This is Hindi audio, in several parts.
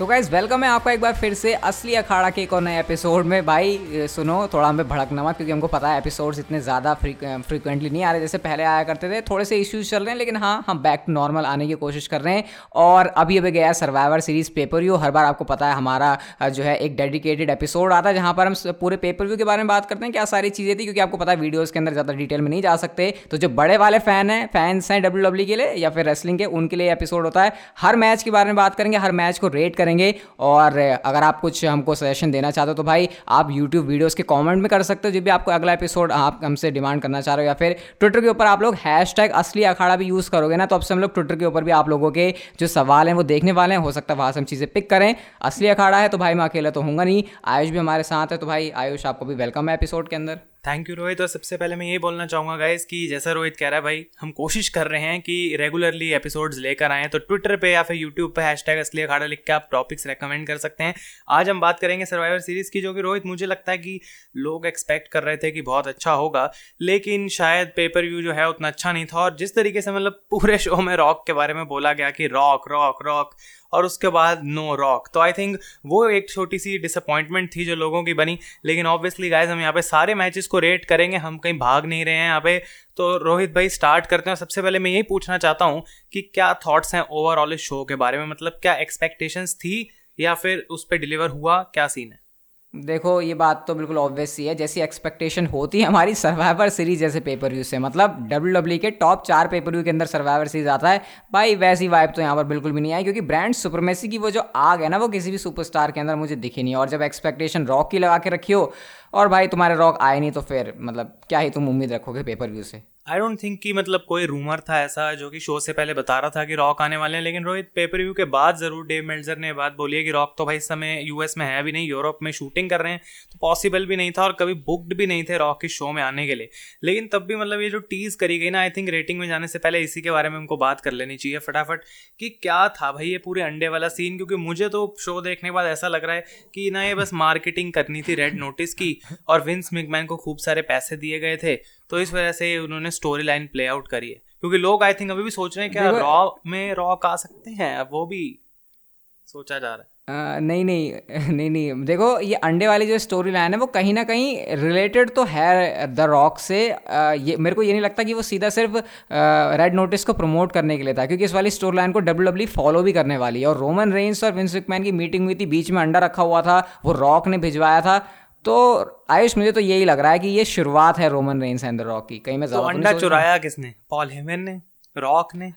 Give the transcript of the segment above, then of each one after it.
तो गाइज़ वेलकम है आपका एक बार फिर से असली अखाड़ा के एक और नए एपिसोड में। भाई सुनो, थोड़ा हमें भड़कना मत, क्योंकि हमको पता है एपिसोड्स इतने ज़्यादा फ्रीक्वेंटली नहीं आ रहे। जैसे पहले आया करते थे, थोड़े से इश्यूज़ चल रहे हैं, लेकिन हाँ हम बैक टू नॉर्मल आने की कोशिश कर रहे हैं। और अभी अभी गया Survivor Series pay per view हर बार आपको पता है, हमारा जो है, एक डेडिकेटेड एपिसोड आता है, जहाँ पर हम पूरे पेपर व्यू के बारे में बात करते हैं, क्या सारी चीज़ें थी, क्योंकि आपको पता है वीडियोज़ के अंदर ज़्यादा डिटेल में नहीं जा सकते। तो जो बड़े वाले फ़ैन हैं फैंस हैं डब्ल्यू डब्ल्यू के लिए, या फिर रेसलिंग के, उनके लिए एपिसोड होता है। हर मैच के बारे में बात करेंगे, हर मैच को रेट करेंगे। और और अगर आप कुछ हमको सजेशन देना चाहते हो तो भाई आप यूट्यूब वीडियोज़ के कॉमेंट में कर सकते हो, जो भी आपको अगला एपिसोड आप हमसे डिमांड करना चाह रहे हो, या फिर ट्विटर के ऊपर आप लोग हैश असली अखाड़ा भी यूज़ करोगे ना तो अब से हम लोग ट्विटर के ऊपर भी आप लोगों के जो सवाल हैं, वो देखने वाले हैं। हो सकता है वहाँ से हम चीज़ें पिक करें। असली अखाड़ा है तो भाई मैं अकेला तो हूँगा नहीं। आयुष भी हमारे साथ है तो भाई आयुष आपको भी वेलकम है एपिसोड के अंदर। थैंक यू रोहित और सबसे पहले मैं ये बोलना चाहूँगा गाइज़ कि जैसा रोहित कह रहा है भाई, हम कोशिश कर रहे हैं कि रेगुलरली एपिसोड्स लेकर आएँ। तो ट्विटर पे या फिर यूट्यूब पे हैश टैग असली अखाड़ा लिख के आप टॉपिक्स रेकमेंड कर सकते हैं। आज हम बात करेंगे सर्वाइवर सीरीज़ की, जो कि रोहित मुझे लगता है कि लोग एक्सपेक्ट कर रहे थे कि बहुत अच्छा होगा, लेकिन शायद पेपर व्यू जो है उतना अच्छा नहीं था। और जिस तरीके से मतलब पूरे शो में रॉक के बारे में बोला गया कि रॉक रॉक रॉक और उसके बाद नो रॉक। तो आई थिंक वो एक छोटी सी डिसअपॉइंटमेंट थी जो लोगों की बनी। लेकिन ऑब्वियसली गाइज़ हम यहाँ पे सारे मैचेस को रेट करेंगे, हम कहीं भाग नहीं रहे हैं यहाँ पे। तो रोहित भाई स्टार्ट करते हैं। सबसे पहले मैं यही पूछना चाहता हूँ कि क्या थाट्स हैं ओवरऑल इस शो के बारे में? मतलब क्या एक्सपेक्टेशंस थी या फिर उस पर डिलीवर हुआ? क्या सीन है? देखो, ये बात तो बिल्कुल ऑब्वियस ही है। जैसी एक्सपेक्टेशन होती है हमारी सर्वाइवर सीरीज़ जैसे पेपर व्यू से मतलब डब्ल्यू डब्ल्यू के टॉप चार पेपर व्यू के अंदर सर्वाइवर सीरीज़ आता है। भाई, वैसी वाइब तो यहाँ पर बिल्कुल भी नहीं आई, क्योंकि ब्रांड सुपरमेसी की वो जो आग है ना, वो किसी भी सुपरस्टार के अंदर मुझे दिखी नहीं। और जब एक्सपेक्टेशन रॉक की लगा के रखी हो और भाई तुम्हारे रॉक आए नहीं तो फिर मतलब क्या ही तुम उम्मीद रखोगे पेपर व्यू से? आई डोंट थिंक कि मतलब कोई रूमर था ऐसा जो कि शो से पहले बता रहा था कि रॉक आने वाले हैं, लेकिन रोहित पेपर व्यू के बाद ज़रूर डेव मेल्जर ने बात बोली है कि रॉक तो भाई इस समय यूएस में है भी नहीं यूरोप में शूटिंग कर रहे हैं तो पॉसिबल भी नहीं था और कभी बुकड भी नहीं थे रॉक के शो में आने के लिए। लेकिन तब भी मतलब ये जो टीज करी गई ना आई थिंक रेटिंग में जाने से पहले इसी के बारे में उनको बात कर लेनी चाहिए फटाफट कि क्या था भाई ये पूरे अंडे वाला सीन क्योंकि मुझे तो शो देखने के बाद ऐसा लग रहा है कि ना ये बस मार्केटिंग करनी थी रेड नोटिस की और विंस मिकमैन को खूब सारे पैसे दिए गए थे तो इस वजह से उन्होंने स्टोरी लाइन प्ले आउट करी है। क्योंकि लोग आई थिंक अभी भी सोच रहे हैं क्या रॉ में रॉक आ सकते हैं? अब वो भी सोचा जा रहा है। आ, नहीं नहीं नहीं नहीं। देखो ये अंडे वाली जो स्टोरी लाइन है वो कहीं ना कहीं रिलेटेड तो है द रॉक से। आ, ये मेरे को ये नहीं लगता कि वो सीधा सिर्फ़ रेड नोटिस को प्रमोट करने के लिए था क्योंकि इस वाली स्टोरी लाइन को डब्ल्यू डब्ल्यू फॉलो भी करने वाली है। और रोमन रेंस और विंस मैन की मीटिंग हुई थी बीच में अंडा रखा हुआ था वो रॉक ने भिजवाया था। तो आयुष मुझे तो यही लग रहा है कि ये शुरुआत है Roman Reigns and the Rock की। कहीं मैं तो अंडा चुराया किसने? पॉल हेमन ने? रॉक ने?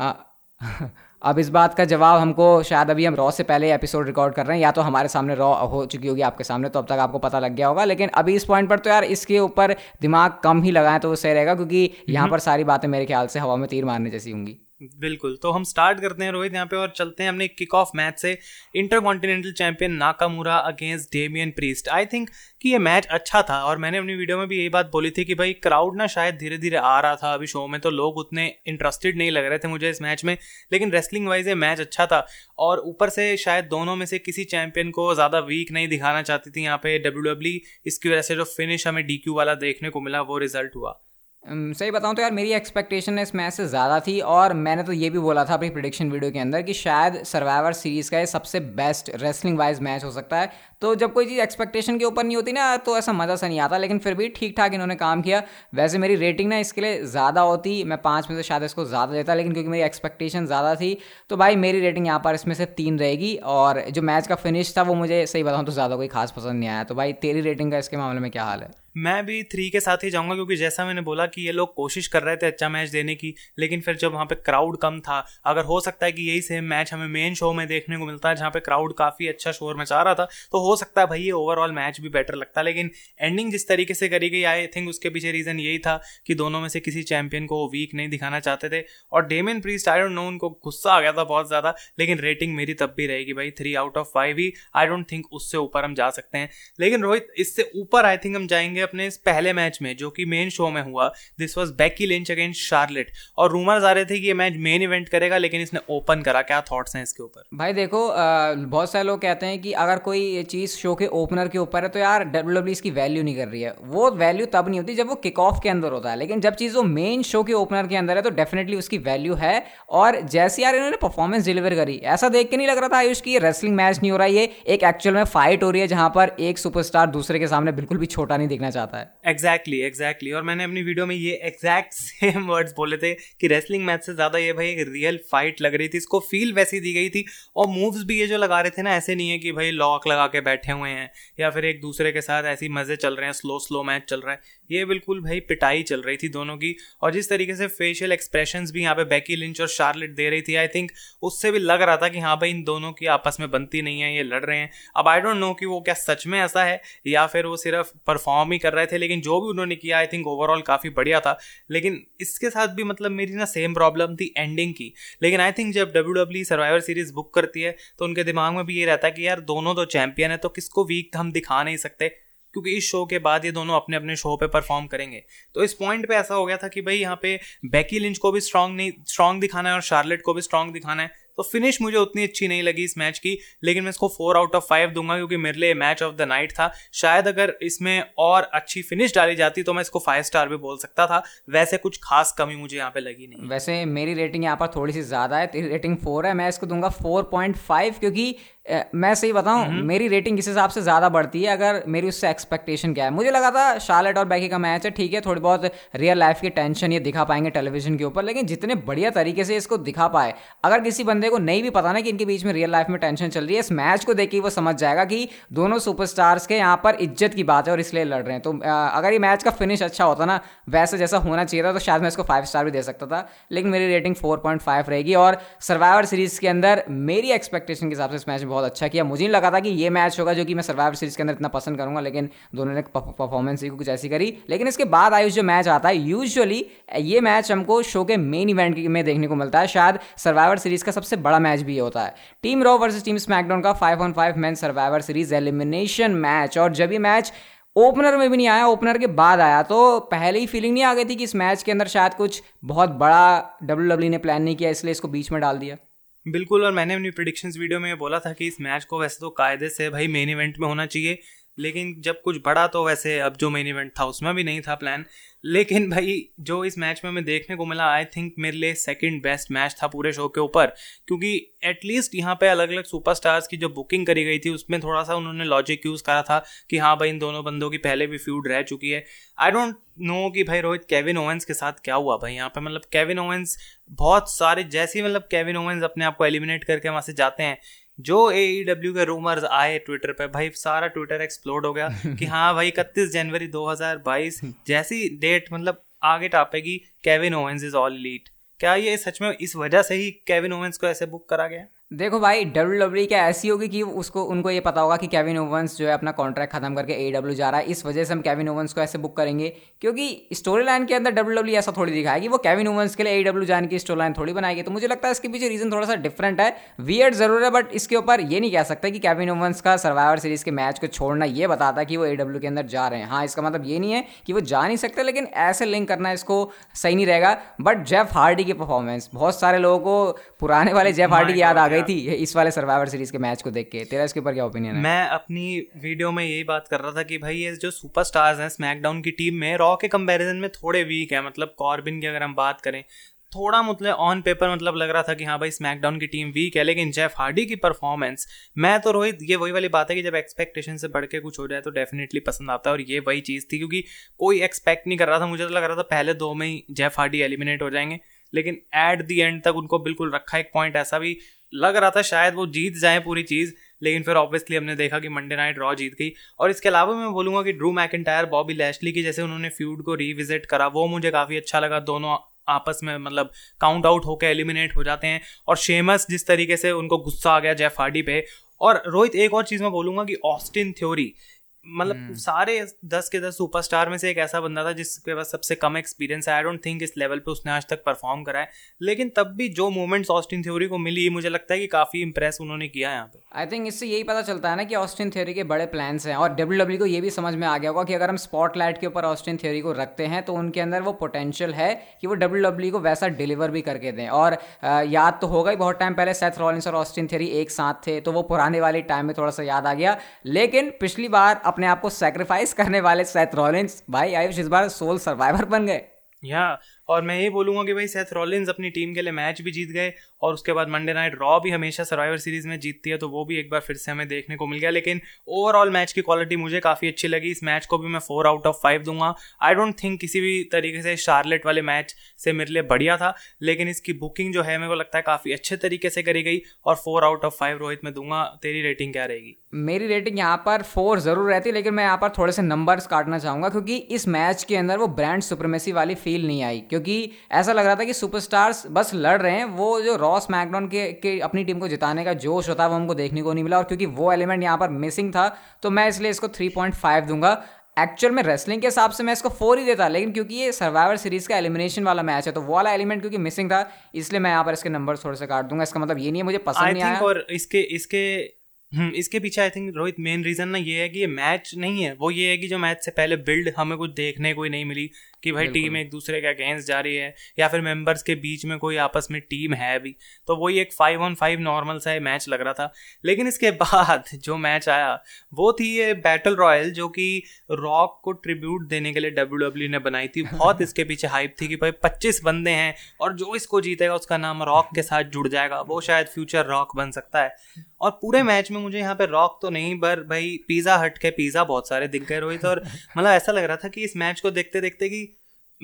आ, अब इस बात का जवाब हमको शायद अभी हम रॉ से पहले एपिसोड रिकॉर्ड कर रहे हैं या तो हमारे सामने रॉ हो चुकी होगी आपके सामने तो अब तक आपको पता लग गया होगा। लेकिन अभी इस पॉइंट पर तो यार इसके ऊपर दिमाग कम ही लगाएँ तो वो सही रहेगा क्योंकि यहाँ पर सारी बातें मेरे ख्याल से हवा में तीर मारने जैसी होंगी। बिल्कुल। तो हम स्टार्ट करते हैं रोहित यहाँ पे और चलते हैं अपने किक ऑफ़ मैच से। Intercontinental champion Nakamura against Damian Priest I think कि ये मैच अच्छा था और मैंने अपनी वीडियो में भी यही बात बोली थी कि भाई क्राउड ना शायद धीरे धीरे आ रहा था अभी शो में तो लोग उतने इंटरेस्टेड नहीं लग रहे थे मुझे इस मैच में। लेकिन रेसलिंग वाइज ये मैच अच्छा था और ऊपर से शायद दोनों में से किसी चैंपियन को ज़्यादा वीक नहीं दिखाना चाहती थी। यहाँ पे डब्ल्यू डब्ल्यू इसकी वजह से जो फिनिश हमें डीक्यू वाला देखने को मिला, वो रिज़ल्ट हुआ। सही बताऊँ तो यार मेरी एक्सपेक्टेशन इस मैच से ज़्यादा थी और मैंने तो ये भी बोला था अपनी प्रिडिक्शन वीडियो के अंदर कि शायद सर्वाइवर सीरीज़ का ये सबसे बेस्ट रेसलिंग वाइज मैच हो सकता है। तो जब कोई चीज़ एक्सपेक्टेशन के ऊपर नहीं होती ना तो ऐसा मज़ा सा नहीं आता, लेकिन फिर भी ठीक ठाक इन्होंने काम किया। वैसे मेरी रेटिंग ना इसके लिए ज़्यादा होती, मैं पाँच में से शायद इसको ज़्यादा देता, लेकिन क्योंकि मेरी एक्सपेक्टेशन ज़्यादा थी तो भाई मेरी रेटिंग यहाँ पर इसमें से तीन रहेगी और जो मैच का फिनिश था, वो मुझे सही बताऊँ तो ज़्यादा कोई खास पसंद नहीं आया। तो भाई तेरी रेटिंग का इसके मामले में क्या हाल है? मैं भी थ्री के साथ ही जाऊँगा, क्योंकि जैसा मैंने बोला कि ये लोग कोशिश कर रहे थे अच्छा मैच देने की, लेकिन फिर जब वहाँ पे क्राउड कम था, अगर हो सकता है कि यही सेम मैच हमें मेन शो में देखने को मिलता है, जहाँ पे क्राउड काफ़ी अच्छा शोर मचा रहा था तो हो सकता है भाई ये ओवरऑल मैच भी बेटर लगता लेकिन एंडिंग जिस तरीके से करी गई आई थिंक उसके पीछे रीज़न यही था कि दोनों में से किसी चैंपियन को वीक नहीं दिखाना चाहते थे। और Damian Priest I don't know उनको गुस्सा आ गया था बहुत ज़्यादा, लेकिन रेटिंग मेरी तब भी रहेगी भाई थ्री आउट ऑफ़ फाइव ही। आई डोंट थिंक उससे ऊपर हम जा सकते हैं। लेकिन रोहित, इससे ऊपर आई थिंक हम जाएँगे अपने इस पहले मैच में, जो कि मेन शो में हुआ this was Becky Lynch against Charlotte और रूमर्स आ रहे थे कि ये मैच मेन इवेंट करेगा, लेकिन इसने ओपन करा। क्या थॉट्स हैं इसके ऊपर? भाई देखो बहुत सारे लोग कहते हैं कि अगर कोई चीज़ शो के ओपनर के ऊपर है तो यार डब्ल्यू डब्ल्यू इसकी वैल्यू नहीं कर रही है। वो वैल्यू तब नहीं होती जब वो किक ऑफ़ के अंदर होता है। लेकिन जब चीज़ वो मेन शो के ओपनर के अंदर है तो डेफिनेटली उसकी वैल्यू है। और जैसे यार इन्होंने परफॉर्मेंस डिलीवर करी, ऐसा देख के नहीं लग रहा था आयुष की रेसलिंग मैच नहीं हो रहा, ये एक एक्चुअल में फाइट हो रही है, जहाँ पर एक सुपरस्टार दूसरे के सामने बिल्कुल भी छोटा नहीं दिखना चाहता है। Exactly exactly, exactly exactly. और मैंने अपनी वीडियो में ये एग्जैक्ट सेम वर्ड्स बोले थे कि रेसलिंग मैच से ज़्यादा ये भाई एक रियल फाइट लग रही थी। इसको फील वैसी दी गई थी। और मूव्स भी ये जो लगा रहे थे ना ऐसे नहीं है कि भाई लॉक लगा के बैठे हुए हैं या फिर एक दूसरे के साथ ऐसी मज़े चल रहे हैं स्लो स्लो मैच चल रहा है। ये बिल्कुल भाई पिटाई चल रही थी दोनों की। और जिस तरीके से फेशियल एक्सप्रेशन भी यहाँ पे बैकी लिंच और शार्लेट दे रही थी आई थिंक उससे भी लग रहा था कि हाँ भाई इन दोनों की आपस में बनती नहीं है ये लड़ रहे हैं। अब आई डोंट नो कि वो क्या सच में ऐसा है या फिर वो सिर्फ़ परफॉर्म ही कर रहे थे, लेकिन जो भी उन्होंने किया आई थिंक ओवरऑल काफ़ी बढ़िया था। लेकिन इसके साथ भी मतलब मेरी ना सेम प्रॉब्लम थी एंडिंग की। लेकिन आई थिंक जब W W Survivor Series book करती है तो उनके दिमाग में भी ये रहता है कि यार, दोनों तो चैंपियन है तो किसको वीक हम दिखा नहीं सकते? क्योंकि इस शो के बाद ये दोनों अपने अपने शो पे परफॉर्म करेंगे। तो इस पॉइंट पे ऐसा हो गया था कि भाई यहाँ पे बैकी लिंच को भी स्ट्रांग नहीं स्ट्रांग दिखाना है और शार्लेट को भी स्ट्रांग दिखाना है। तो फिनिश मुझे उतनी अच्छी नहीं लगी इस मैच की, लेकिन मैं इसको फोर आउट ऑफ़ फाइव दूँगा क्योंकि मेरे लिए मैच ऑफ़ द नाइट था। शायद अगर इसमें और अच्छी फिनिश डाली जाती तो मैं इसको फाइव स्टार भी बोल सकता था। वैसे कुछ खास कमी मुझे यहाँ पे लगी नहीं। वैसे मेरी रेटिंग यहाँ पर थोड़ी सी ज़्यादा है, तेरी रेटिंग फोर है, मैं इसको दूँगा फोर पॉइंट फाइव क्योंकि मैं सही बताऊँ हम्म। मेरी रेटिंग इस हिसाब से ज़्यादा बढ़ती है अगर मेरी उससे एक्सपेक्टेशन क्या है मुझे लगा था शार्लेट और बैकी का मैच है ठीक है थोड़ी बहुत रियल लाइफ की टेंशन ये दिखा पाएँगे टेलीविज़न के ऊपर लेकिन जितने बढ़िया तरीके से इसको दिखा पाए अगर किसी बंदे को नहीं भी पता ना कि इनके बीच में रियल लाइफ में टेंशन चल रही है इस मैच को देख के वो समझ जाएगा कि दोनों सुपरस्टार्स के यहाँ पर इज़्ज़त की बात है और इसलिए लड़ रहे हैं तो अगर ये मैच का फिनिश अच्छा होता ना वैसे जैसा होना चाहिए था तो शायद मैं इसको फाइव स्टार भी दे सकता था लेकिन मेरी रेटिंग फोर रहेगी और सर्वाइवर सीरीज़ के अंदर मेरी एक्सपेक्टेशन के हिसाब से इस मैच में बहुत अच्छा किया। मुझे नहीं लगा था कि ये मैच होगा, जो कि मैं सर्वाइवर सीरीज़ के अंदर इतना पसंद करूँगा, लेकिन दोनों ने परफॉर्मेंस ही कुछ ऐसी करी। लेकिन इसके बाद आयुष जो मैच आता है यूजुअली ये मैच हमको शो के मेन इवेंट में देखने को मिलता है। शायद सर्वाइवर सीरीज़ का सबसे बड़ा मैच भी होता है। Team Raw versus team SmackDown का five on five man Survivor Series elimination match और जब ये मैच ओपनर में भी नहीं आया ओपनर के बाद आया तो पहले ही फीलिंग नहीं आ गई थी कि इस मैच के अंदर शायद कुछ बहुत बड़ा डब्ल्यू डब्ल्यू ने प्लान नहीं किया, इसलिए इसको बीच में डाल दिया। बिल्कुल, और मैंने अपनी प्रिडिक्शंस वीडियो में बोला था कि इस मैच को वैसे तो कायदे से भाई मेन इवेंट में होना चाहिए। लेकिन जब कुछ बड़ा तो वैसे अब जो मेन इवेंट था उसमें भी नहीं था प्लान लेकिन भाई, जो इस मैच में हमें देखने को मिला आई थिंक मेरे लिए सेकंड बेस्ट मैच था पूरे शो के ऊपर. क्योंकि एटलीस्ट यहाँ पे अलग अलग सुपरस्टार्स की जो बुकिंग करी गई थी, उसमें थोड़ा सा उन्होंने लॉजिक यूज़ करा था कि हाँ भाई, इन दोनों बंदों की पहले भी फ्यूड रह चुकी है. आई डोंट नो कि भाई रोहित केविन ओवेंस के साथ क्या हुआ भाई यहाँ पे. मतलब केविन ओवेंस बहुत सारे, जैसे मतलब केविन ओवेंस अपने आप को एलिमिनेट करके वहाँ से जाते हैं जो ए डब्ल्यू e के रूमर्स आए ट्विटर पे भाई सारा ट्विटर एक्सप्लोड हो गया कि हाँ भाई इकतीस जनवरी 2022 जैसी डेट मतलब आगे टापेगी Kevin Owens is all elite क्या ये सच में इस वजह से ही केविन ओवेंस को ऐसे बुक करा गया? देखो भाई डब्ल्यू डब्ल्यू क्या ऐसी होगी कि उसको, उनको ये पता होगा कि केविन ओवंस जो है अपना कॉन्ट्रैक्ट खत्म करके ए डब्ल्यू जा रहा है। इस वजह से हम केविन ओवंस को ऐसे बुक करेंगे, क्योंकि स्टोरी लाइन के अंदर डब्ल्यू डब्ल्यू ऐसा थोड़ी दिखाएगी वो केविन ओवंस के लिए ए डब्ल्यू जाने की स्टोरी लाइन थोड़ी बनाएगी। तो मुझे लगता है इसके पीछे रीजन थोड़ा सा डिफरेंट है। वियर्ड ज़रूर है बट इसके ऊपर ये नहीं कह सकता कि केविन ओवंस का सर्वाइवर सीरीज़ के मैच को छोड़ना ये बताता कि वो ए डब्ल्यू के अंदर जा रहे हैं। हाँ इसका मतलब ये नहीं है कि वो जा नहीं सकते, लेकिन ऐसे लिंक करना इसको सही नहीं रहेगा। बट जेफ हार्डी की परफॉर्मेंस बहुत सारे लोगों को पुराने वाले जेफ हार्डी की याद आ गई थी इस वाले सर्वाइवर सीरीज़ के मैच को देख के। तेरा इसके ऊपर क्या ओपिनियन है? मैं अपनी वीडियो में यही बात कर रहा था कि भाई ये जो सुपरस्टार्स हैं स्मैकडाउन की टीम में रॉ के कंपैरिजन में थोड़े वीक है। मतलब कॉर्बिन की अगर हम बात करें, थोड़ा मतलब ऑन पेपर मतलब लग रहा था कि हाँ भाई स्मैकडाउन की टीम वीक है, लेकिन जेफ हार्डी की परफॉर्मेंस मैं तो रोहित, ये वही वाली बात है कि जब एक्सपेक्टेशन से बढ़ के कुछ हो जाए तो डेफिनेटली पसंद आता है और ये वही चीज़ थी, क्योंकि कोई एक्सपेक्ट नहीं कर रहा था। मुझे तो लग रहा था पहले दो में ही जेफ हार्डी एलिमिनेट हो जाएँगे, लेकिन एट दी एंड तक उनको बिल्कुल रखा एक पॉइंट ऐसा भी लग रहा था शायद वो जीत जाए पूरी चीज़, लेकिन फिर ऑब्वियसली हमने देखा कि मंडे नाइट रॉ जीत गई। और इसके अलावा मैं बोलूँगा कि ड्रू मैकेंटायर बॉबी लैशली की जैसे उन्होंने फ्यूड को रिविजिट करा, वो मुझे काफ़ी अच्छा लगा। दोनों आपस में मतलब काउंट आउट होकर एलिमिनेट हो जाते हैं। और शेमस जिस तरीके से उनको गुस्सा आ गया जेफ हार्डी पे। और रोहित, एक और चीज़ मैं बोलूँगा कि ऑस्टिन थ्योरी मतलब सारे दस के दस सुपरस्टार में से एक ऐसा बंदा था जिसके पास सबसे कम एक्सपीरियंस है। आई डोंट थिंक इस लेवल पे उसने आज तक परफॉर्म करा है। लेकिन तब भी जो मोमेंट्स ऑस्टिन थ्योरी को मिली मुझे लगता है कि काफ़ी इंप्रेस उन्होंने किया यहाँ पे। आई थिंक इससे यही पता चलता है ना कि ऑस्टिन थ्योरी के बड़े प्लान्स हैं। और डब्ल्यू डब्ल्यू को ये भी समझ में आ गया होगा कि अगर हम स्पॉटलाइट के ऊपर ऑस्टिन थ्योरी को रखते हैं तो उनके अंदर वो पोटेंशियल है कि वो डब्ल्यू डब्ल्यू को वैसा डिलीवर भी करके दें। और याद तो होगा ही बहुत टाइम पहले सेथ रॉलिंस और ऑस्टिन थ्योरी एक साथ थे तो वो पुराने वाले टाइम में थोड़ा सा याद आ गया। लेकिन पिछली बार अपने आप को सेक्रीफाइस करने वाले सेथ रॉलिंस भाई, आयुष इस बार सोल सर्वाइवर बन गए। या और मैं ये बोलूँगा कि भाई सेथ रॉलिन्स अपनी टीम के लिए मैच भी जीत गए और उसके बाद मंडे नाइट रॉ भी हमेशा सर्वाइवर सीरीज़ में जीतती है तो वो भी एक बार फिर से हमें देखने को मिल गया। लेकिन ओवरऑल मैच की क्वालिटी मुझे काफ़ी अच्छी लगी। इस मैच को भी मैं फोर आउट ऑफ़ फाइव दूँगा। आई डोंट थिंक किसी भी तरीके से शार्लेट वाले मैच से मेरे लिए बढ़िया था, लेकिन इसकी बुकिंग जो है, मेरे को लगता है काफ़ी अच्छे तरीके से करी गई और four out of five Rohit में दूँगा। तेरी रेटिंग क्या रहेगी? मेरी रेटिंग यहाँ पर फोर ज़रूर रहती है लेकिन मैं यहाँ पर थोड़े से नंबर्स काटना चाहूँगा, क्योंकि इस मैच के अंदर वो ब्रांड सुप्रमेसी वाली फील नहीं आई। क्योंकि ऐसा लग रहा था कि सुपरस्टार्स बस लड़ रहे हैं वो जो रॉस मैकडॉन के, के अपनी टीम को जिताने का जोश होता है वो हमको देखने को नहीं मिला और क्योंकि वो एलिमेंट यहाँ पर मिसिंग था तो मैं इसलिए इसको थ्री पॉइंट फाइव दूँगा। एक्चुअल में रेसलिंग के हिसाब से मैं इसको फोर ही देता लेकिन क्योंकि ये सर्वाइवर सीरीज़ का एलिमिनेशन वाला मैच है तो वो वाला एलिमेंट क्योंकि मिसिंग था इसलिए मैं यहाँ पर इसके नंबर थोड़े से काट दूँगा। इसका मतलब ये नहीं है मुझे पसंद नहीं आया। और इसके इसके हम्म इसके पीछे I think Rohit main reason ना ये है कि ये मैच नहीं है वो ये है कि जो मैच से पहले बिल्ड हमें कुछ देखने को ही नहीं मिली कि भाई टीम एक दूसरे के अगेंस्ट जा रही है या फिर मेंबर्स के बीच में कोई आपस में टीम है भी तो वही एक फाइव ऑन फाइव नॉर्मल सा मैच लग रहा था। लेकिन इसके बाद जो मैच आया वो थी ये बैटल रॉयल जो कि रॉक को ट्रिब्यूट देने के लिए डब्ल्यू डब्ल्यू ने बनाई थी। बहुत इसके पीछे हाइप थी कि भाई पच्चीस बंदे हैं और जो इसको जीतेगा उसका नाम रॉक के साथ जुड़ जाएगा। वो शायद फ्यूचर रॉक बन सकता है। और पूरे मैच में मुझे यहाँ पे रॉक तो नहीं पर भाई पिज़्ज़ा हट के पिज़्ज़ा बहुत सारे दिख गए रोहित। और मतलब ऐसा लग रहा था कि इस मैच को देखते देखते कि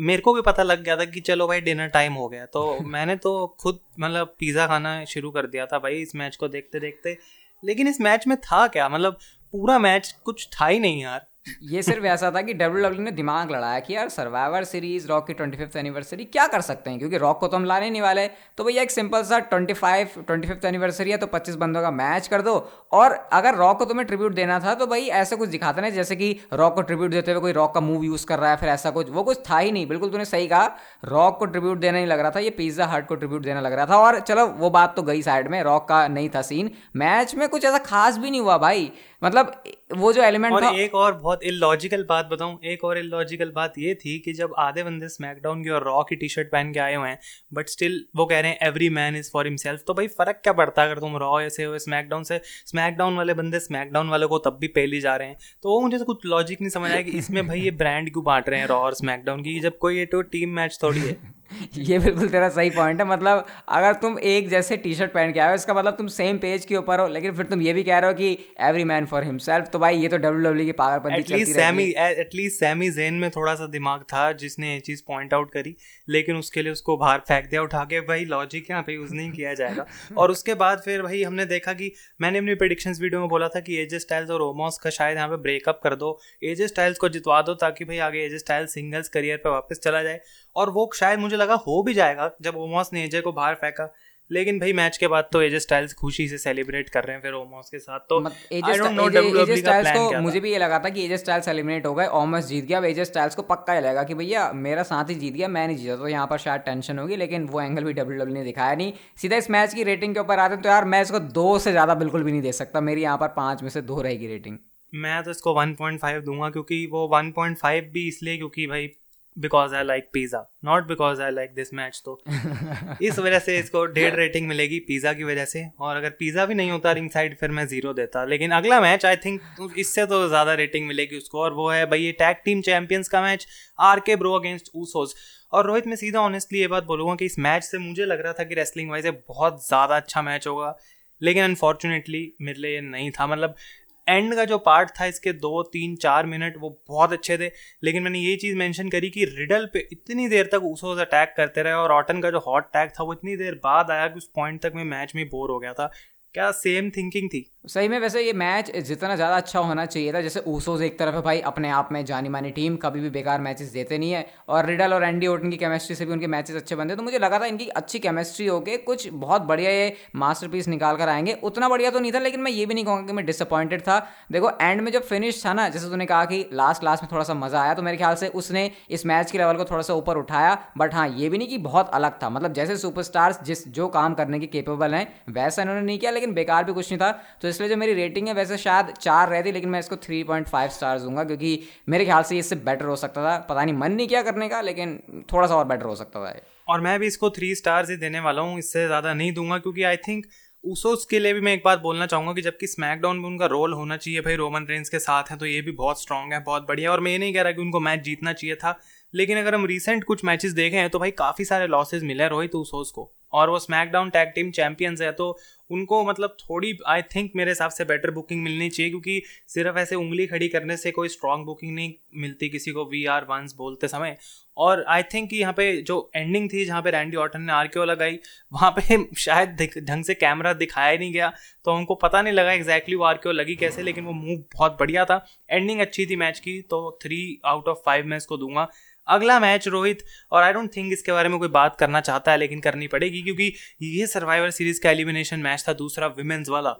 मेरे को भी पता लग गया था कि चलो भाई डिनर टाइम हो गया। तो मैंने तो खुद मतलब पिज़्ज़ा खाना शुरू कर दिया था भाई इस मैच को देखते देखते लेकिन इस मैच में था क्या? मतलब पूरा मैच कुछ था ही नहीं यार। ये सिर्फ़ ऐसा था कि डब्ल्यू डब्ल्यू ने दिमाग लड़ाया कि यार सर्वाइवर सीरीज़ रॉक की ट्वेंटी फिफ्थ एनिवर्सरी क्या कर सकते हैं? क्योंकि रॉक को तो हम लाने नहीं वाले। तो भैया एक सिंपल सा twenty five twenty fifth anniversary है तो पच्चीस बंदों का मैच कर दो। और अगर रॉक को तुम्हें ट्रिब्यूट देना था तो भाई ऐसे कुछ दिखाते ना जैसे कि रॉक को ट्रिब्यूट देते हुए कोई रॉक का मूव यूज़ कर रहा है, फिर ऐसा कुछ। वो कुछ था ही नहीं। बिल्कुल तूने सही कहा। रॉक को ट्रिब्यूट देना नहीं लग रहा था, ये पिज्जा हट को ट्रिब्यूट देना लग रहा था। और चलो, वो बात तो गई साइड में रॉक का नहीं था सीन मैच में कुछ ऐसा खास भी नहीं हुआ भाई। मतलब वो जो एलिमेंट और था एक और बहुत इलॉजिकल बात बताऊँ एक और इलॉजिकल बात ये थी कि जब आधे बंदे स्मैकडाउन की और रॉ की टी शर्ट पहन के आए हुए हैं बट स्टिल वो कह रहे हैं every man is for himself तो भाई फ़र्क क्या पड़ता है अगर तुम रॉ ऐसे हो स्मैकडाउन से? स्मैकडाउन वाले बंदे स्मैकडाउन वाले को तब भी पहली जा रहे हैं। तो वो मुझे तो कुछ लॉजिक नहीं समझ आया कि इसमें भाई ये ब्रांड क्यों बांट रहे हैं रॉ और स्मैकडाउन की जब कोई ये तो टीम मैच थोड़ी है। ये बिल्कुल तेरा सही पॉइंट है। मतलब अगर तुम एक जैसे टी शर्ट पहन के आए हो इसका मतलब तुम सेम पेज के ऊपर हो लेकिन फिर तुम ये भी कह रहे हो कि एवरी मैन फॉर हिमसेल्फ तो भाई ये तो डब्ल्यू डब्ल्यू की पागलपंती चलती सैमी एटलीस्ट सैमी जेन में थोड़ा सा दिमाग था जिसने ये चीज़ पॉइंट आउट करी लेकिन उसके लिए उसको बाहर फेंक दिया उठा के भाई लॉजिक यहाँ पे यूज़ नहीं किया जाएगा। और उसके बाद फिर भाई हमने देखा कि मैंने अपनी प्रिडिक्शन वीडियो में बोला था कि एजे स्टाइल्स और ओमोस का शायद यहाँ पे ब्रेकअप कर दो। एजे स्टाइल्स को जितवा दो ताकि भाई आगे एजे स्टाइल्स सिंगल्स करियर पर वापस चला जाए। और वो शायद मुझे लगा हो भी जाएगा जब ओमोस ने एजे को बाहर फेंका। लेकिन भाई मैच के बाद तो एजे स्टाइल्स खुशी से सेलिब्रेट कर रहे हैं फिर ओमोस के साथ। तो एजे स्टाइल्स को मुझे भी ये लगा था कि एजे स्टाइल्स एलिमिनेट हो गए ओमोस जीत गया अब एजे स्टाइल्स को पक्का ही लगा कि भैया मेरा साथ ही जीत गया मैं नहीं जीता तो यहाँ पर शायद टेंशन होगी लेकिन वो एंगल भी डब्ल्यू डब्ल्यू ने दिखाया नहीं। सीधा इस मैच की रेटिंग के ऊपर आते तो यार मैं इसको दो से ज़्यादा बिल्कुल भी नहीं दे सकता मेरी यहाँ पर पाँच में से दो रहेगी रेटिंग मैं तो इसको 1.5 दूँगा क्योंकि वो 1.5 भी इसलिए क्योंकि भाई because I like pizza not because I like this match तो। इस वजह से इसको डेढ़ रेटिंग मिलेगी पिज़्ज़ा की वजह से, और अगर पिज़्ज़ा भी नहीं होता रिंग साइड फिर मैं ज़ीरो देता। लेकिन अगला मैच आई थिंक इससे तो ज़्यादा रेटिंग मिलेगी उसको, और वो है भाई ये टैग टीम चैंपियंस का match R K bro against Usos और रोहित, मैं सीधा ऑनेस्टली ये बात बोलूँगा कि इस मैच से मुझे लग रहा था कि रेसलिंग वाइज बहुत ज़्यादा अच्छा मैच होगा, लेकिन अनफॉर्चुनेटली मेरे लिए नहीं था। मतलब एंड का जो पार्ट था, इसके दो, तीन, चार मिनट वो बहुत अच्छे थे। लेकिन मैंने ये चीज़ मेंशन करी कि रिडल पे इतनी देर तक उसो अटैक करते रहे और ऑटन का जो हॉट टैग था, वो इतनी देर बाद आया कि उस पॉइंट तक मैं मैच में बोर हो गया था। क्या सेम थिंकिंग थी? सही में वैसे ये मैच जितना ज़्यादा अच्छा होना चाहिए था, जैसे ऊसोज एक तरफ़ है भाई, अपने आप में जानी मानी टीम कभी भी बेकार मैचेस देते नहीं है। और रिडल और एंडी ओटन की केमिस्ट्री से भी उनके मैचेस अच्छे बनते तो मुझे लगा था इनकी अच्छी केमिस्ट्री होके कुछ बहुत बढ़िया ये मास्टरपीस निकाल कर आएँगे। उतना बढ़िया तो नहीं था, लेकिन मैं ये भी नहीं कहूँगा कि मैं डिसअपॉइंटेड था। देखो एंड में जब फिनिश था ना, जैसे तूने कहा कि लास्ट लास्ट में थोड़ा सा मज़ा आया तो मेरे ख्याल से उसने इस मैच के लेवल को थोड़ा सा ऊपर उठाया। बट हाँ ये भी नहीं कि बहुत अलग था। मतलब जैसे सुपरस्टार्स जिस, जो काम करने के केपेबल हैं, वैसा इन्होंने नहीं किया, लेकिन बेकार भी कुछ नहीं था। तो इसलिए जो मेरी रेटिंग है, वैसे शायद चार रहती लेकिन मैं इसको थ्री पॉइंट फाइव स्टार्स दूँगा, क्योंकि मेरे ख्याल से इससे बेटर हो सकता था। पता नहीं, मन नहीं किया करने का, लेकिन थोड़ा सा और बेटर हो सकता था और मैं भी इसको थ्री स्टार्स ही देने वाला हूँ, इससे ज़्यादा नहीं दूँगा, क्योंकि आई थिंक उसोस के लिए भी मैं एक बात बोलना चाहूँगा कि जबकि स्मैकडाउन में उनका रोल होना चाहिए, भाई रोमन रेंस के साथ है तो ये भी बहुत स्ट्रांग है, बहुत बढ़िया और मैं ये नहीं कह रहा कि उनको मैच जीतना चाहिए था, लेकिन अगर हम रिसेंट कुछ मैचेस देखें तो भाई काफ़ी सारे लॉसेज मिले रोहित उसोस को। और वो स्मैकडाउन टैग टीम चैंपियंस है तो उनको मतलब थोड़ी आई थिंक मेरे हिसाब से बेटर बुकिंग मिलनी चाहिए, क्योंकि सिर्फ़ ऐसे उंगली खड़ी करने से कोई स्ट्रॉन्ग बुकिंग नहीं मिलती किसी को वी आर वंस बोलते समय। और आई थिंक यहाँ पे जो एंडिंग थी, जहाँ पे रैंडी ऑटन ने आर लगाई, वहाँ पे शायद ढंग से कैमरा दिखाया नहीं गया तो उनको पता नहीं लगा एग्जैक्टली वो आर लगी कैसे, लेकिन वो मूव बहुत बढ़िया था। एंडिंग अच्छी थी मैच की तो थ्री आउट ऑफ़ फाइव मैं इसको दूँगा। अगला मैच रोहित, और आई डोंट थिंक इसके बारे में कोई बात करना चाहता है, लेकिन करनी पड़ेगी। क्योंकि ये सर्वाइवर सीरीज़ का एलिमिनेशन मैच था, दूसरा विमेंस वाला।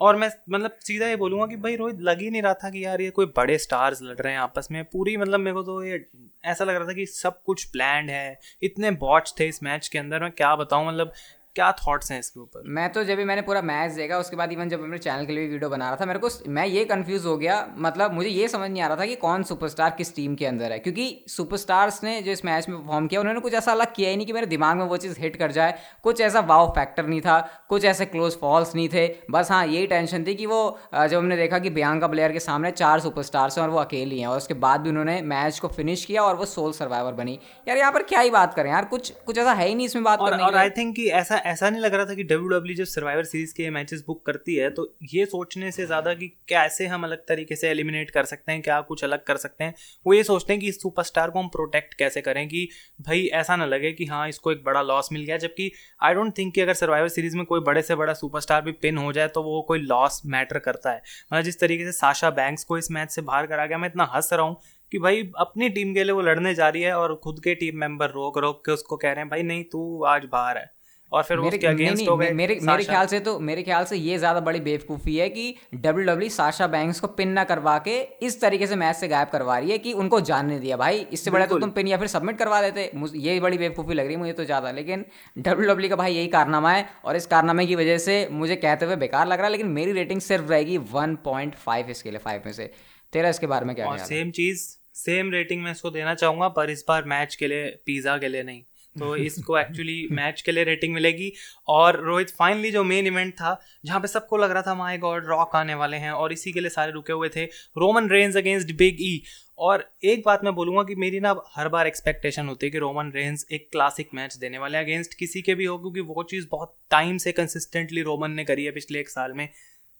और मैं मतलब सीधा ये बोलूँगा कि भाई रोहित लग ही नहीं रहा था कि यार ये कोई बड़े स्टार्स लड़ रहे हैं आपस में। पूरी मतलब मेरे को तो ये ऐसा लग रहा था कि सब कुछ प्लान है, इतने बॉट्स थे इस मैच के अंदर, मैं क्या बताऊँ? मतलब क्या थॉट्स हैं इसके ऊपर? मैं तो जब भी मैंने पूरा मैच देखा उसके बाद इवन जब मैं चैनल के लिए वीडियो बना रहा था मेरे को मैं ये कंफ्यूज हो गया। मतलब मुझे ये समझ नहीं आ रहा था कि कौन सुपरस्टार किस टीम के अंदर है। क्योंकि सुपरस्टार्स ने जो इस मैच में परफॉर्म किया उन्होंने कुछ ऐसा अलग किया ही नहीं कि मेरे दिमाग में वो चीज़ हिट कर जाए। कुछ ऐसा वाव फैक्टर नहीं था कुछ ऐसे क्लोज फॉल्स नहीं थे। बस हाँ यही टेंशन थी कि वो जब हमने देखा कि बियांका प्लेयर के सामने चार सुपरस्टार्स हैं और वो अकेली हैं और उसके बाद भी उन्होंने मैच को फिनिश किया और वो सोल सर्वाइवर बनी। यार यहाँ पर क्या ही बात करें यार कुछ कुछ ऐसा है ही नहीं इसमें बात और आई थिंक कि ऐसा ऐसा नहीं लग रहा था कि डब्ल्यू डब्ल्यू जब सर्वाइवर सीरीज़ के मैचेस बुक करती है तो ये सोचने से ज़्यादा कि कैसे हम अलग तरीके से एलिमिनेट कर सकते हैं, क्या कुछ अलग कर सकते हैं? वो ये सोचते हैं कि इस सुपरस्टार को हम प्रोटेक्ट कैसे करें कि भाई ऐसा ना लगे कि हाँ इसको एक बड़ा लॉस मिल गया। जबकि आई डोंट थिंक कि अगर सर्वाइवर सीरीज़ में कोई बड़े से बड़ा सुपरस्टार भी पिन हो जाए तो वो कोई लॉस मैटर करता है। मतलब जिस तरीके से साशा बैंक्स को इस मैच से बाहर करा गया, मैं इतना हंस रहा हूँ कि भाई अपनी टीम के लिए वो लड़ने जा रही है और खुद के टीम मेंबर रोक रोक के उसको कह रहे हैं, भाई नहीं, तू आज बाहर है। और फिर मेरे, उसके अगेंस्ट हो गए मेरे मेरे ख्याल से तो मेरे ख्याल से ये ज़्यादा बड़ी बेवकूफ़ी है कि डब्ल्यू डब्ल्यू साशा बैंक्स को पिन ना करवा के इस तरीके से मैच से गायब करवा रही है कि उनको जानने दिया। भाई इससे बड़ा तो तुम पिन या फिर सबमिट करवा देते। ये बड़ी बेवकूफ़ी लग रही है मुझे तो ज़्यादा लेकिन डब्ल्यू डब्ल्यू का भाई यही कारनामा है और इस कारनामे की वजह से मुझे कहते हुए बेकार लग रहा है लेकिन मेरी रेटिंग सिर्फ़ रहेगी वन पॉइंट फाइव इसके लिए फाइव में से। तेरा इसके बारे में क्या सेम चीज़ सेम रेटिंग मैं इसको देना चाहूँगा पर इस बार मैच के लिए पिज़्ज़ा के लिए नहीं। तो इसको एक्चुअली मैच के लिए रेटिंग मिलेगी। और रोहित फाइनली जो मेन इवेंट था, जहाँ पे सबको लग रहा था माय गॉड रॉक आने वाले हैं। और इसी के लिए सारे रुके हुए थे। Roman Reigns against Big E और एक बात मैं बोलूँगा कि मेरी ना हर बार एक्सपेक्टेशन होती है कि रोमन रेंज एक क्लासिक मैच देने वाले अगेंस्ट किसी के भी हो, क्योंकि वो चीज़ बहुत टाइम से कंसिस्टेंटली रोमन ने करी है पिछले एक साल में।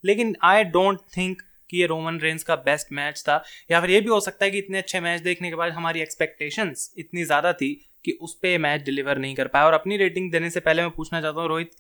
लेकिन आई डोंट थिंक कि ये रोमन रेंज का बेस्ट मैच था। या फिर ये भी हो सकता है कि इतने अच्छे मैच देखने के बाद हमारी एक्सपेक्टेशंस इतनी ज़्यादा थी कि उस पर मैच डिलीवर नहीं कर पाया। और अपनी रेटिंग देने से पहले मैं पूछना चाहता हूँ, रोहित,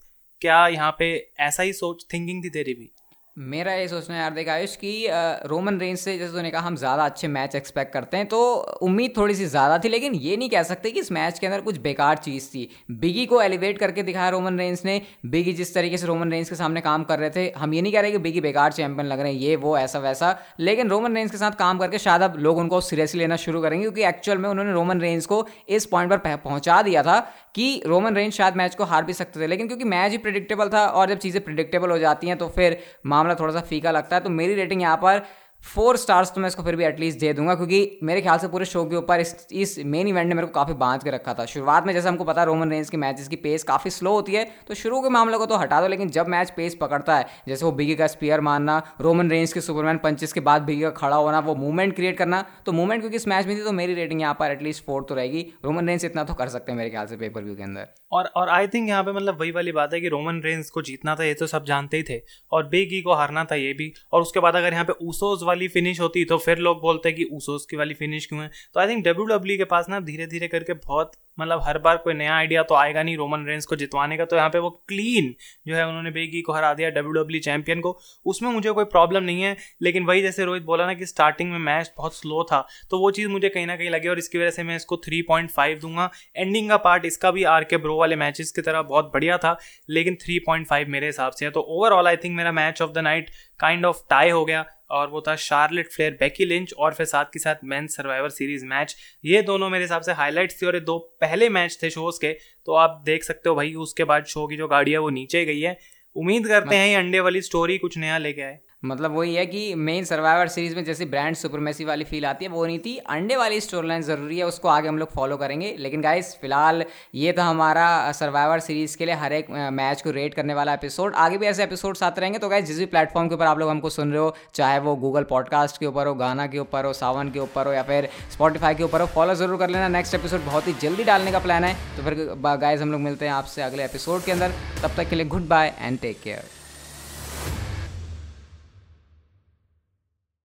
क्या यहाँ पे ऐसा ही सोच थिंकिंग थी तेरी भी? मेरा ये सोचना यार, देख आयुष कि रोमन रेंज से, जैसे तूने कहा, हम ज़्यादा अच्छे मैच एक्सपेक्ट करते हैं तो उम्मीद थोड़ी सी ज़्यादा थी, लेकिन ये नहीं कह सकते कि इस मैच के अंदर कुछ बेकार चीज़ थी। बिगी को एलिवेट करके दिखाया रोमन रेंज ने। बिगी जिस तरीके से रोमन रेंज के सामने काम कर रहे थे, हम ये नहीं कह रहे कि बिगी बेकार चैंपियन लग रहे हैं, ये, वो, ऐसा, वैसा, लेकिन रोमन रेंज के साथ काम करके शायद अब लोग उनको सीरियसली लेना शुरू करेंगे, क्योंकि एक्चुअल में उन्होंने रोमन रेंज को इस पॉइंट पर पहुँचा दिया था कि रोमन रेंज शायद मैच को हार भी सकते थे, लेकिन क्योंकि मैच ही प्रिडिक्टेबल था और जब चीज़ें प्रिडिक्टेबल हो जाती हैं तो फिर मामला थोड़ा सा फीका लगता है तो मेरी रेटिंग यहाँ पर फोर स्टार्स तो मैं इसको फिर भी एटलीस्ट दे दूँगा, क्योंकि मेरे ख्याल से पूरे शो के ऊपर इस इस मेन इवेंट ने मेरे को काफ़ी बाँध के रखा था। शुरुआत में जैसे हमको पता रोमन रेंज के मैचेस की पेस काफ़ी स्लो होती है तो शुरू के मामले को तो हटा दो, लेकिन जब मैच पेस पकड़ता है, जैसे वो बिगी का स्पीयर मारना रोमन रेंज के सुपरमैन पंचेस के बाद बिगी का खड़ा होना, वो मूवमेंट क्रिएट करना तो मूवमेंट क्योंकि इस मैच में थी तो मेरी रेटिंग यहाँ पर एटलीस्ट फोर तो रहेगी। रोमन रेंज इतना तो कर सकते हैं मेरे ख्याल से पेपर व्यू के अंदर। और और आई थिंक यहाँ पे मतलब वही वाली बात है कि रोमन रेंस को जीतना था, ये तो सब जानते ही थे। और बेगी को हारना था, ये भी। और उसके बाद अगर यहाँ पे ऊसोज वाली फिनिश होती तो फिर लोग बोलते हैं कि ऊसोस की वाली फिनिश क्यों है? तो आई थिंक डब्ल्यू के पास ना धीरे धीरे करके बहुत मतलब हर बार कोई नया आइडिया तो आएगा नहीं रोमन रेंस को जितवाने का तो यहाँ पे वो क्लीन जो है उन्होंने बेगी को हरा दिया डब्ल्यू डब्ल्यू चैंपियन को। उसमें मुझे कोई प्रॉब्लम नहीं है, लेकिन वही जैसे रोहित बोला ना कि स्टार्टिंग में मैच बहुत स्लो था तो वो चीज़ मुझे कहीं ना कहीं लगी और इसकी वजह से मैं इसको थ्री पॉइंट फाइव दूँगा। एंडिंग का पार्ट इसका भी आर के ब्रो वाले मैचेस की तरह बहुत बढ़िया था, लेकिन थ्री पॉइंट फाइव मेरे हिसाब से है। तो ओवरऑल आई थिंक मेरा match of the night kind of tie हो गया। और वो था शार्लेट फ्लेयर बेकी लिंच और फिर साथ के साथ मैन सर्वाइवर सीरीज़ मैच। ये दोनों मेरे हिसाब से हाईलाइट्स थे और ये दो पहले मैच थे शोज़ के। तो आप देख सकते हो भाई उसके बाद शो की जो गाड़ी है वो नीचे गई है। उम्मीद करते हैं ये अंडे वाली स्टोरी कुछ नया लेके आए। मतलब वही है कि मेन सर्वाइवर सीरीज़ में जैसे ब्रांड सुपरमेसी वाली फील आती है, वो नहीं थी। अंडे वाली स्टोरी लाइन ज़रूरी है, उसको आगे हम लोग फॉलो करेंगे। लेकिन गाइस फ़िलहाल ये था हमारा सर्वाइवर सीरीज़ के लिए हर एक मैच को रेट करने वाला एपिसोड आगे भी ऐसे एपिसोड आते रहेंगे तो गाइस जिस भी प्लेटफॉर्म के ऊपर आप लोग हमको सुन रहे हो, चाहे वो गूगल पॉडकास्ट के ऊपर हो गाना के ऊपर हो सावन के ऊपर हो, या फिर स्पॉटीफाई के ऊपर हो फॉलो ज़रूर कर लेना। नेक्स्ट एपिसोड बहुत ही जल्दी डालने का प्लान है। तो फिर गाइज़ हम लोग मिलते हैं आपसे अगले एपिसोड के अंदर। तब तक के लिए good bye and take care